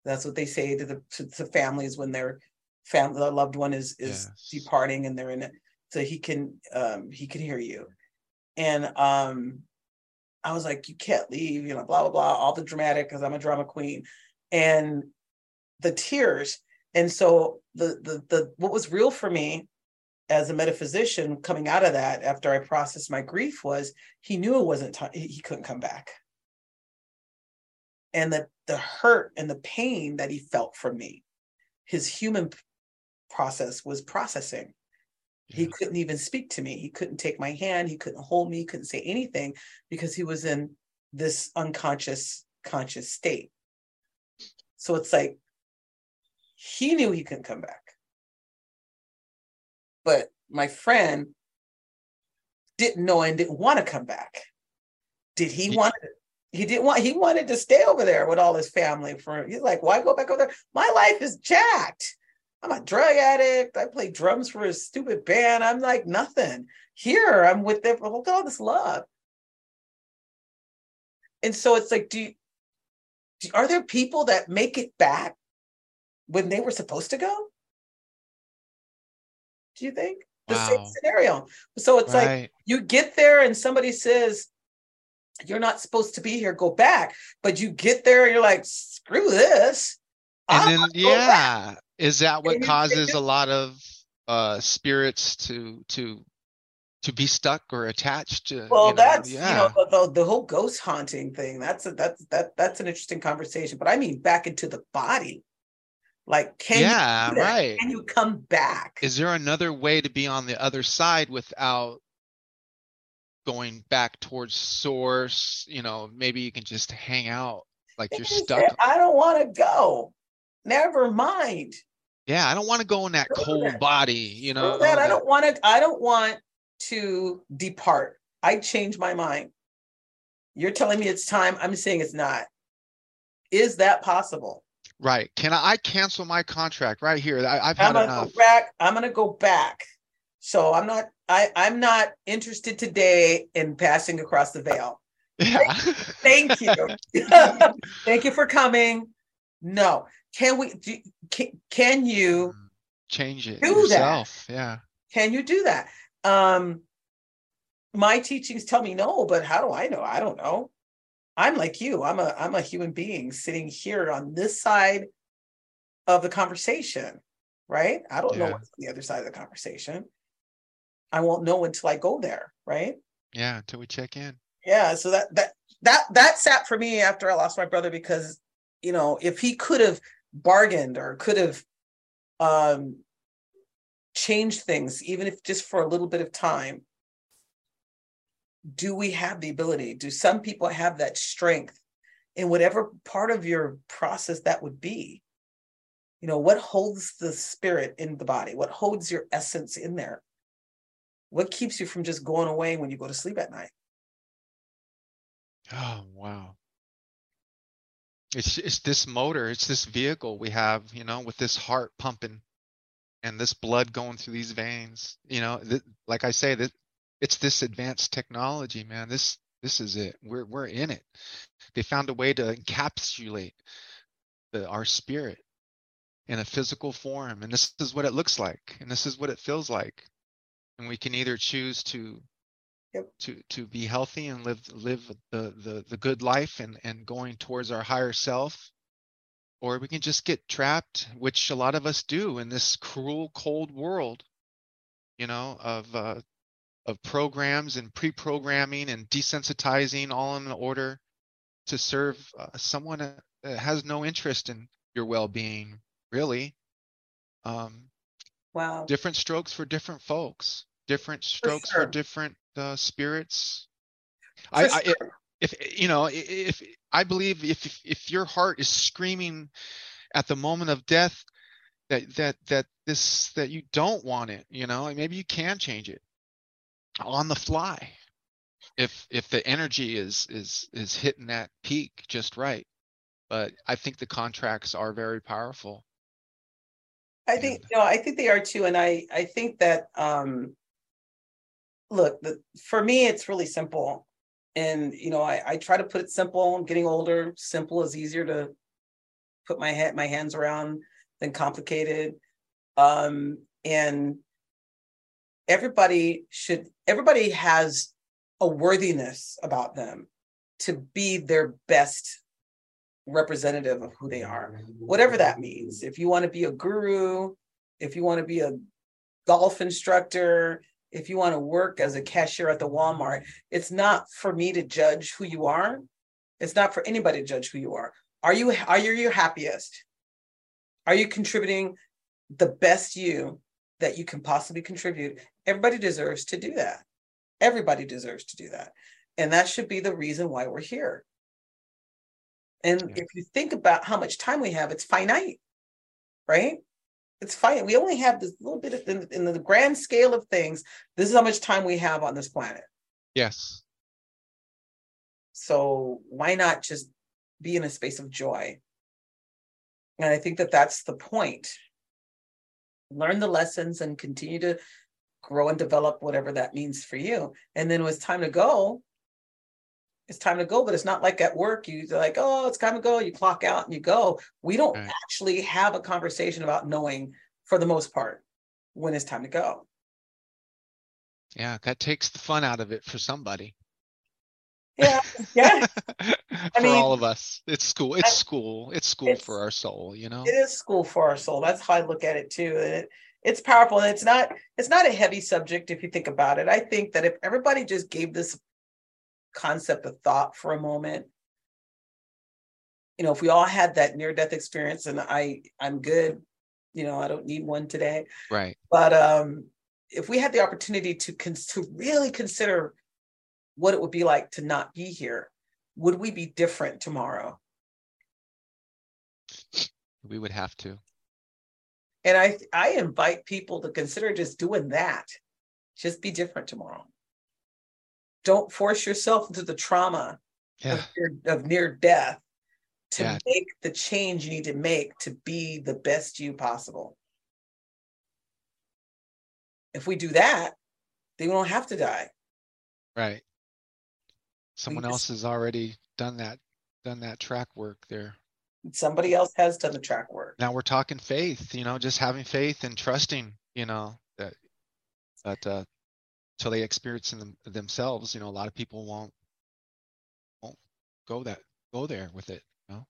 That's what they say to the to, to families when their family their loved one is is Yes. departing and they're in it. So he can um he can hear you. And um I was like, you can't leave, you know, blah blah blah, all the dramatic because I'm a drama queen. And the tears. And so the the the what was real for me as a metaphysician coming out of that after I processed my grief was he knew it wasn't time he couldn't come back. And the the hurt and the pain that he felt from me, his human process was processing. He couldn't even speak to me. He couldn't take my hand. He couldn't hold me. He couldn't say anything because he was in this unconscious conscious state. So it's like he knew he couldn't come back. But my friend didn't know and didn't want to come back. Did he Ye- want he didn't want he wanted to stay over there with all his family for he's like, why go back over there? My life is jacked. I'm a drug addict. I play drums for a stupid band. I'm like nothing. Here, I'm with them. Oh, Look at all this love. And so it's like, do you, do- are there people that make it back when they were supposed to go? Do you think? The same scenario. So it's like you get there and somebody says, You're not supposed to be here, go back. But you get there and you're like, screw this. and I'm then not back." yeah is that what causes a lot of uh spirits to to to be stuck or attached to Well, you know, that's yeah you know the, the, whole ghost haunting thing. That's a, that's that that's an interesting conversation. But I mean back into the body. Like can yeah you right can you come back? is there another way to be on the other side without going back towards source you know maybe you can just hang out like you're stuck I don't want to go. Never mind. Yeah, I don't want to go in that cold that. body, you know. That I don't want to I don't want to depart. I change my mind. You're telling me it's time. I'm saying it's not. Is that possible? Right. Can I, I cancel my contract right here? I, have had I'm enough. Go back. I'm going to go back. So I'm not. I I'm not interested today in passing across the veil. Yeah. Thank you. Thank you for coming. No. Can we? Do, can, can you change it do yourself? That? Yeah. Can you do that? Um, my teachings tell me no, but how do I know? I don't know. I'm like you. I'm a I'm a human being sitting here on this side of the conversation, right? I don't yeah. know what's on the other side of the conversation. I won't know until I go there, right? Yeah, until we check in. Yeah, so that that that that sat for me after I lost my brother because you know if he could have bargained or could have um changed things even if just for a little bit of time do we have the ability? Do some people have that strength in whatever part of your process that would be? You know, what holds the spirit in the body? What holds your essence in there? What keeps you from just going away when you go to sleep at night? Oh, wow. It's it's this motor, it's this vehicle we have, you know, with this heart pumping and this blood going through these veins. You know, th- like I say, that it's this advanced technology, man. This this is it. We're we're in it. They found a way to encapsulate the, our spirit in a physical form, and this is what it looks like, and this is what it feels like. And we can either choose to yep. to to be healthy and live live the the, the good life and and going towards our higher self, or we can just get trapped, which a lot of us do in this cruel, cold world, you know, of uh, of programs and pre-programming and desensitizing all in order to serve uh, someone that has no interest in your well-being really um, wow different strokes for different folks different strokes for, sure. for different uh, spirits I, sure. I if you know if i believe if if your heart is screaming at the moment of death that that that this that you don't want it you know maybe you can change it on the fly if if the energy is is is hitting that peak just right but i think the contracts are very powerful i think know i think they are too and i i think that um look the, for me it's really simple. And you know I, I try to put it simple. I'm getting older. Simple is easier to put my head my hands around than complicated. Um and everybody should everybody has a worthiness about them to be their best representative of who they are whatever that means. If you want to be a guru if you want to be a golf instructor if you want to work as a cashier at the walmart it's not for me to judge who you are it's not for anybody to judge who you are are you are you your happiest are you contributing the best you that you can possibly contribute Everybody deserves to do that. Everybody deserves to do that. And that should be the reason why we're here. And yeah. if you think about how much time we have, it's finite, right? It's fine. We only have this little bit of, in, in the grand scale of things, this is how much time we have on this planet. Yes. So why not just be in a space of joy? And I think that that's the point. Learn the lessons and continue to grow and develop whatever that means for you. And then when it's time to go, it's time to go, but it's not like at work, You're like, oh, it's time to go. You clock out and you go. We don't right. actually have a conversation about knowing for the most part when it's time to go. Yeah, that takes the fun out of it for somebody. Yeah, yeah. for mean, all of us, it's school. It's I, school. It's school it's, for our soul. You know, it is school for our soul. That's how I look at it too. And it, it's powerful and it's not it's not a heavy subject if you think about it i think that if everybody just gave this concept of thought for a moment. You know if we all had that near death experience and i i'm good you know i don't need one today. Right. But um if we had the opportunity to cons- to really consider what it would be like to not be here would we be different tomorrow? We would have to. And I I invite people to consider just doing that. Just be different tomorrow. Don't force yourself into the trauma Yeah. of, near, of near death to Yeah. make the change you need to make to be the best you possible. If we do that, then we don't have to die. Right. Someone just- else has already done that, done that track work there. Somebody else has done the track work. Now we're talking faith, you know, just having faith and trusting, you know, that, that, uh, till they experience them, themselves, you know, a lot of people won't, won't go that, go there with it, you know?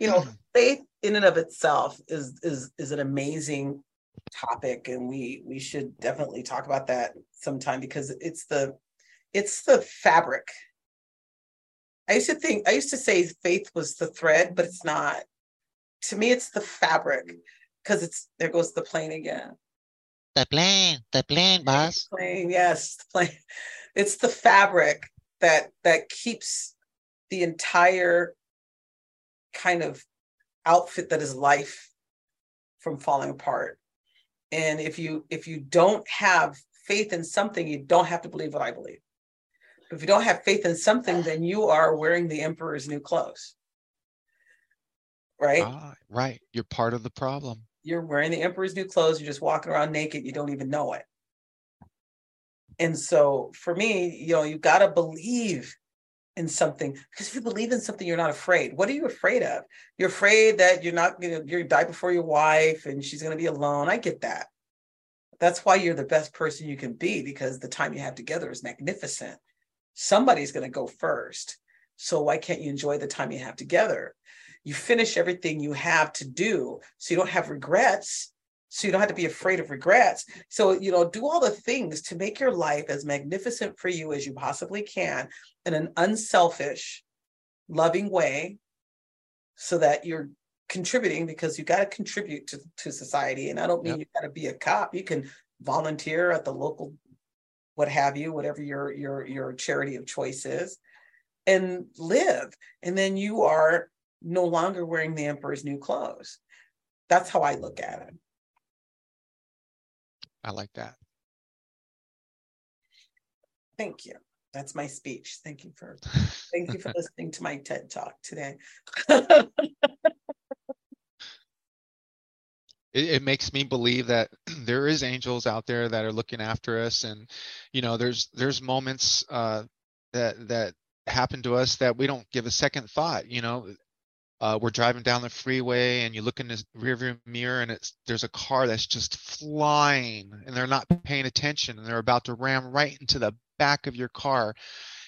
You know, faith in and of itself is is is an amazing topic and we we should definitely talk about that sometime because it's the it's the fabric. I used to think i used to say faith was the thread but it's not. To me it's the fabric because it's there goes the plane again The plane, the plane, boss. The plane yes the plane it's the fabric that that keeps the entire kind of outfit that is life from falling apart and if you if you don't have faith in something you don't have to believe what i believe But if you don't have faith in something then you are wearing the emperor's new clothes right Ah, right. You're part of the problem. You're wearing the emperor's new clothes you're just walking around naked you don't even know it. And so for me you know you got to believe in something because if you believe in something you're not afraid. What are you afraid of? You're afraid that you're not to you're gonna die before your wife and she's going to be alone. I get that. That's why you're the best person you can be because the time you have together is magnificent. Somebody's going to go first. So why can't you enjoy the time you have together you finish everything you have to do so you don't have regrets so you don't have to be afraid of regrets. So you know do all the things to make your life as magnificent for you as you possibly can in an unselfish loving way so that you're contributing because you got to contribute to, to society. And i don't mean Yep. you got to be a cop. You can volunteer at the local what have you whatever your your your charity of choice is and live. And then you are no longer wearing the emperor's new clothes. That's how i look at it. I like that. thank you. That's my speech. Thank you for thank you for listening to my ted talk today. It, it makes me believe that there is angels out there that are looking after us. And you know there's there's moments uh that that happen to us that we don't give a second thought you know uh, we're driving down the freeway and you look in the rearview mirror and it's there's a car that's just flying and they're not paying attention and they're about to ram right into the back of your car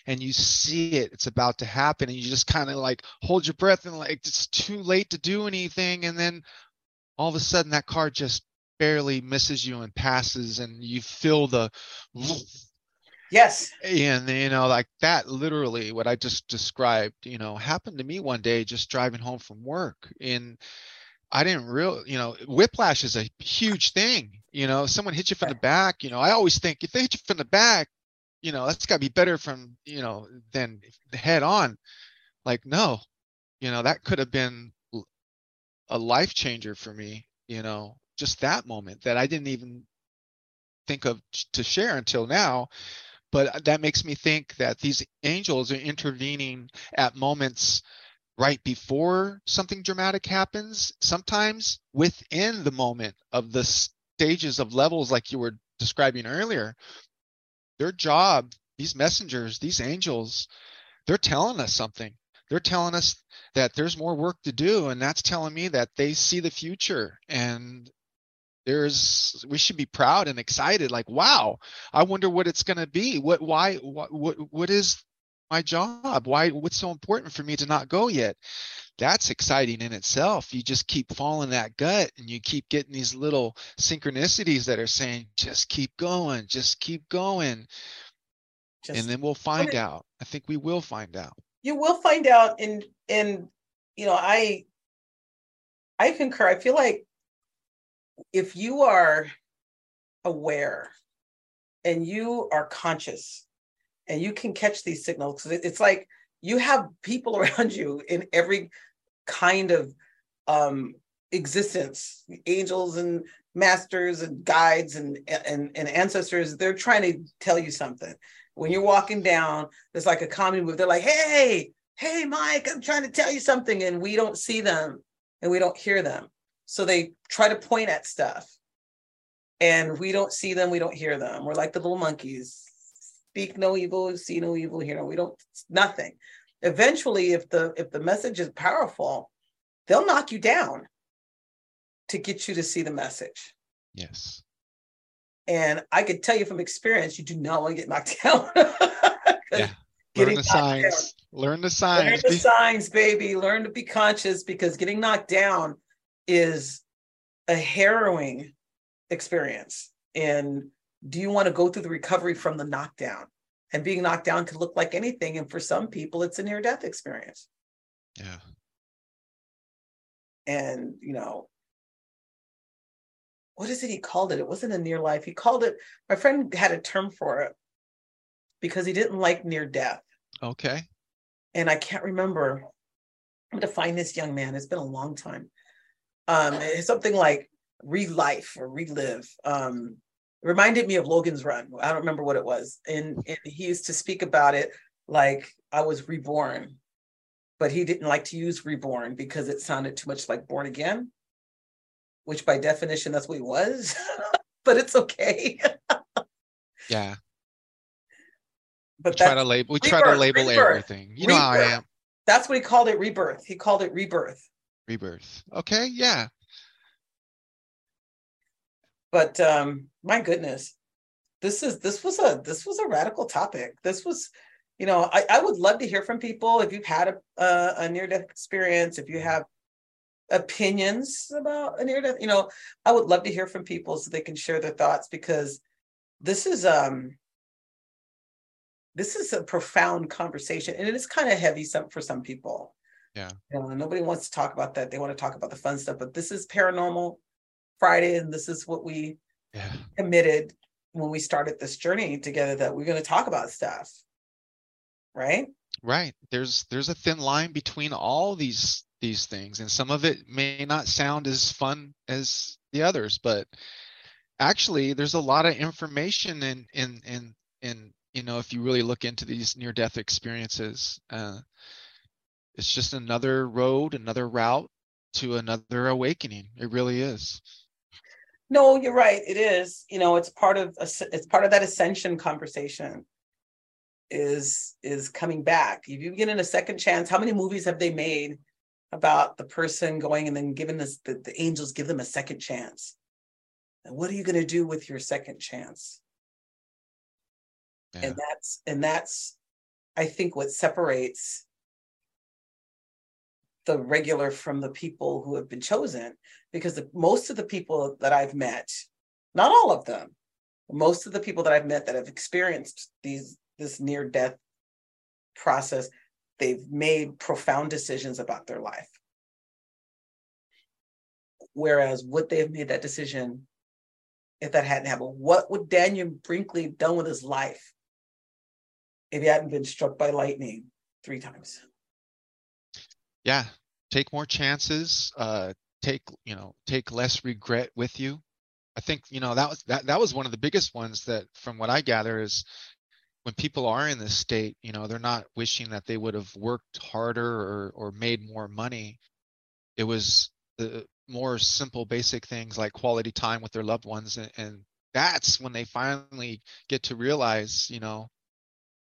and you see it. It's about to happen and you just kind of like hold your breath and like it's too late to do anything. And then all of a sudden that car just barely misses you and passes and you feel the yes. And you know like that literally what i just described you know happened to me one day just driving home from work and i didn't real you know whiplash is a huge thing you know someone hits you from the back you know i always think if they hit you from the back you know that's got to be better from you know than the head on. Like no you know that could have been a life changer for me you know just that moment that i didn't even think of to share until now but uh, that makes me think that these angels are intervening at moments right before something dramatic happens sometimes within the moment of the stages of levels like you were describing earlier. Their job these messengers these angels they're telling us something. They're telling us that there's more work to do and that's telling me that they see the future and there's we should be proud and excited like wow i wonder what it's going to be. What why what, what what is my job? Why what's so important for me to not go yet? That's exciting in itself. You just keep following that gut and you keep getting these little synchronicities that are saying just keep going just keep going. Just and then we'll find Okay. out. I think we will find out. You will find out and and you know i i concur. I feel like if you are aware and you are conscious and you can catch these signals 'cause it- it's like you have people around you in every kind of um existence angels and masters and guides and, and and ancestors they're trying to tell you something. When you're walking down there's like a comedy move they're like hey hey mike i'm trying to tell you something and we don't see them and we don't hear them so they try to point at stuff and we don't see them we don't hear them we're like the little monkeys speak no evil see no evil hear no we don't nothing eventually if the if the message is powerful they'll knock you down to get you to see the message Yes. and i could tell you from experience you do not want to get knocked down Yeah. Learn the knocked down. signs. Learn the signs. Learn the signs, baby. Learn to be conscious because getting knocked down is a harrowing experience. And do you want to go through the recovery from the knockdown? And being knocked down can look like anything. And for some people, it's a near death experience. yeah. And, you know, what is it he called it? It wasn't a near life. He called it, my friend had a term for it because he didn't like near death. Okay. and I can't remember. I'm gonna find this young man. It's been a long time. Um, it's something like relife or relive. Um, it reminded me of Logan's Run. I don't remember what it was, and, and he used to speak about it like I was reborn, but he didn't like to use reborn because it sounded too much like born again, which by definition that's what he was. but it's okay. Yeah. But We try to label. We try to label rebirth, everything. You know how I am. that's what he called it. Rebirth. He called it rebirth. Rebirth. Okay. Yeah. but um my goodness this is this was a this was a radical topic this was you know i, I would love to hear from people if you've had a, a, a near death experience if you have opinions about a near death you know i would love to hear from people so they can share their thoughts because this is um this is a profound conversation and it is kind of heavy some for some people Yeah. you know, nobody wants to talk about that they want to talk about the fun stuff but this is paranormal friday and this is what we Yeah. committed when we started this journey together that we're going to talk about stuff right Right. There's there's a thin line between all these these things, and some of it may not sound as fun as the others, but actually there's a lot of information in in in in you know if you really look into these near death experiences uh it's just another road another route to another awakening. It really is. No you're right. It is. You know it's part of it's part of that ascension conversation is is coming back. If you get in a second chance how many movies have they made about the person going and then giving this the, the angels give them a second chance? And what are you going to do with your second chance? Yeah. and that's and that's i think what separates the regular from the people who have been chosen because the, most of the people that i've met not all of them most of the people that i've met that have experienced these this near death process they've made profound decisions about their life. Whereas would they have made that decision if that hadn't happened? What would Dannion Brinkley have done with his life if he hadn't been struck by lightning three times yeah take more chances uh take you know take less regret with you. I think you know that was that that was one of the biggest ones that from what i gather is when people are in this state you know they're not wishing that they would have worked harder or or made more money. It was the more simple basic things like quality time with their loved ones and, and that's when they finally get to realize you know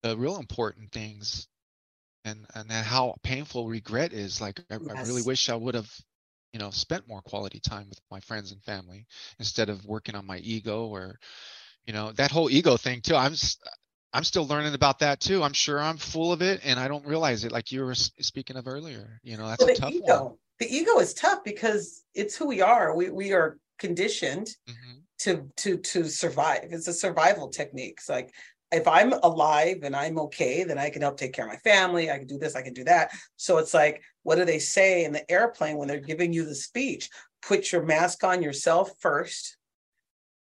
the real important things and and then how painful regret is like I, I really wish i would have you know spent more quality time with my friends and family instead of working on my ego or you know that whole ego thing too i'm i'm still learning about that too i'm sure i'm full of it and i don't realize it like you were speaking of earlier you know that's Well, a tough ego one the ego is tough because it's who we are we we are conditioned Mhm. to to to survive it's a survival technique it's like if i'm alive and i'm okay then i can help take care of my family i can do this i can do that so it's like what do they say in the airplane when they're giving you the speech put your mask on yourself first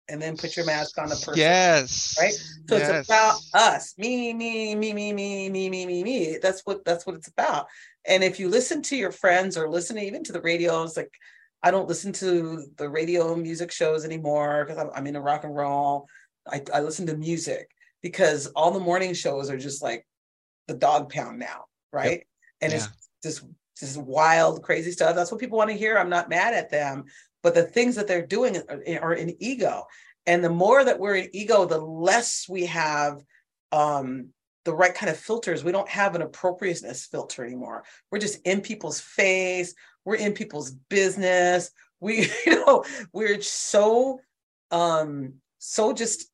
and then put your mask on the person yes right? So yes. it's about us, me, me, me, me, me, me, me, me, me. That's what that's what it's about. And if you listen to your friends or listen even to the radio, it's like I don't listen to the radio music shows anymore because I'm, I'm into rock and roll. I, I listen to music because all the morning shows are just like the dog pound now, right? And it's just this wild, crazy stuff. That's what people want to hear. I'm not mad at them, but the things that they're doing are, are in ego. And the more that we're in ego, the less we have um, the right kind of filters. We don't have an appropriateness filter anymore. We're just in people's face. We're in people's business. We, you know, we're so, um, so just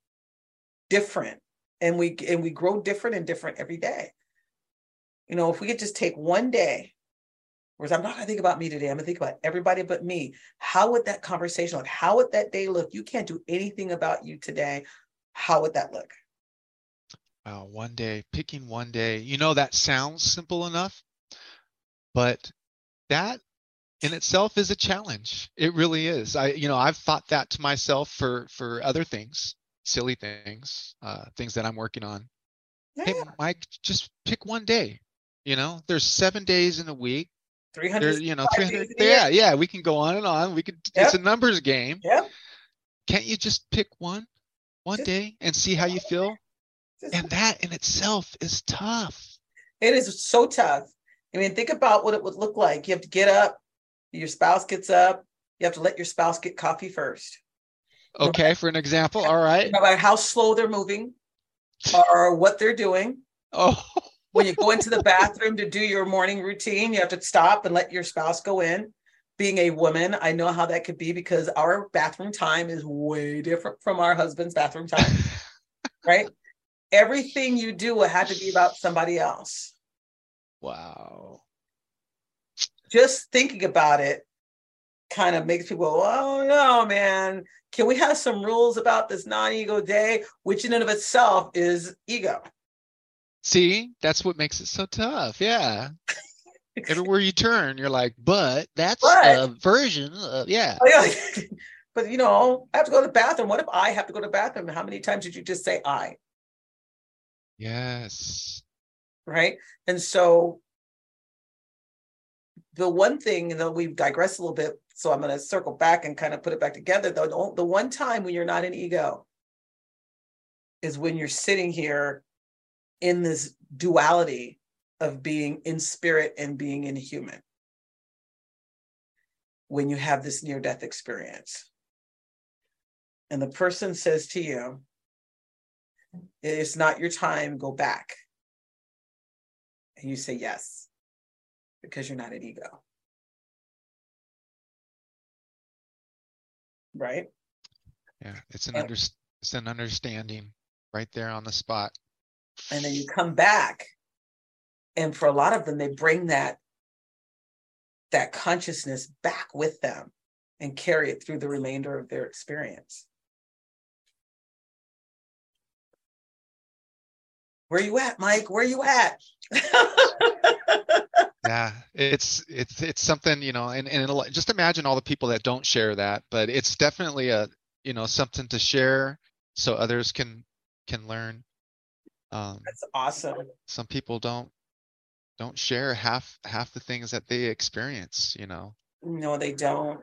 different, and we and we grow different and different every day. You know, if we could just take one day, whereas I'm not gonna think about me today, I'm gonna think about everybody but me. How would that conversation look? How would that day look? You can't do anything about you today. How would that look? Wow, one day, picking one day. You know, that sounds simple enough, but that in itself is a challenge. It really is. I, you know, I've thought that to myself for for other things, silly things, uh, things that I'm working on. Yeah. Hey, Mike, just pick one day. You know, there's seven days in a week. 300 There's, you know, 300. in year. Yeah, yeah. We can go on and on. We could. Yep. It's a numbers game. Yeah. Can't you just pick one, one Just- day, and see how you feel? Just- And that in itself is tough. It is so tough. I mean, think about what it would look like. You have to get up, your spouse gets up, you have to let your spouse get coffee first. Okay, for an example. All right. No matter how slow they're moving or what they're doing. Oh, When you go into the bathroom to do your morning routine, you have to stop and let your spouse go in. Being a woman, I know how that could be because our bathroom time is way different from our husband's bathroom time, right? Everything you do will have to be about somebody else. wow. just thinking about it kind of makes people oh no, man, can we have some rules about this non-ego day, which in and of itself is ego. See, that's what makes it so tough. Yeah. Everywhere you turn, you're like, but that's But- a version of yeah. Oh, but you know, I have to go to the bathroom. What if I have to go to the bathroom? How many times did you just say I? Yes. Right. And so the one thing, though we've digressed a little bit, so I'm going to circle back and kind of put it back together. Though the- the one time when you're not in ego is when you're sitting here in this duality of being in spirit and being in human. When you have this near death experience, and the person says to you, It's not your time, go back. And you say yes, because you're not an ego. Right? Yeah. It's an Yeah. under it's an understanding right there on the spot. and then you come back and for a lot of them they bring that that consciousness back with them and carry it through the remainder of their experience where you at mike where you at Yeah, it's it's it's something, you know, and, and just imagine all the people that don't share that, but it's definitely a, you know, something to share so others can can learn. Um, that's awesome some people don't don't share half half the things that they experience, you know. no they don't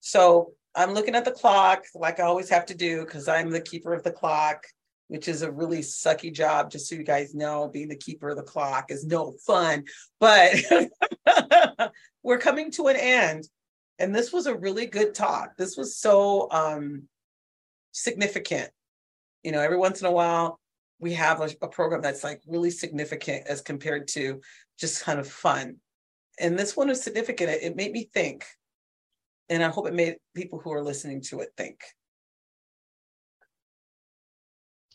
so i'm looking at the clock like i always have to do because i'm the keeper of the clock which is a really sucky job, just so you guys know, being the keeper of the clock is no fun. But we're coming to an end. And this was a really good talk. This was so um, significant. You know, every once in a while, we have a, a program that's like really significant as compared to just kind of fun. And this one was significant. It, it made me think. And I hope it made people who are listening to it think.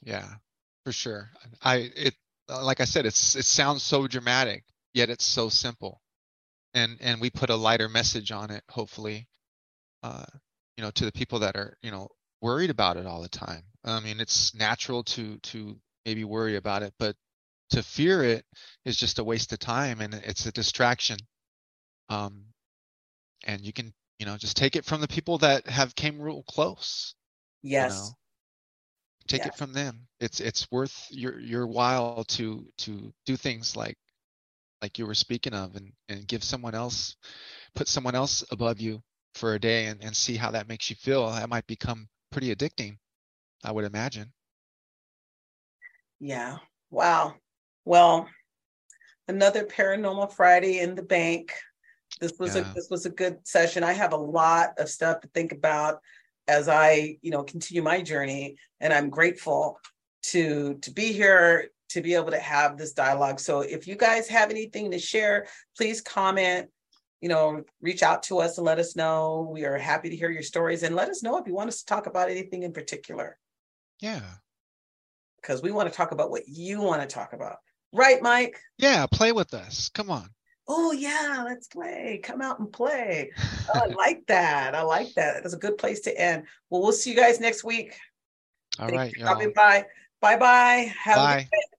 Yeah, for sure. I it like I said, it's it sounds so dramatic, yet it's so simple. And and we put a lighter message on it, hopefully, uh, you know, to the people that are, you know, worried about it all the time. I mean, it's natural to to maybe worry about it, but to fear it is just a waste of time and it's a distraction. Um, and you can, you know, just take it from the people that have came real close. Yes. Take Yeah. it from them it's it's worth your your while to to do things like like you were speaking of and and give someone else put someone else above you for a day and, and see how that makes you feel. That might become pretty addicting, I would imagine. Yeah. Wow. Well, another paranormal Friday in the bank. This was Yeah. a this was a good session. I have a lot of stuff to think about as I, you know, continue my journey and I'm grateful to to be here to be able to have this dialogue. So if you guys have anything to share, please comment, you know, reach out to us and let us know. We are happy to hear your stories and let us know if you want us to talk about anything in particular Yeah. because we want to talk about what you want to talk about. Right, Mike? Yeah. Play with us. Come on. Oh, yeah, let's play. Come out and play. Oh, I like that. I like that. That's a good place to end. Well, we'll see you guys next week. All Thank right, you y'all. by. Bye bye. Have a good Bye.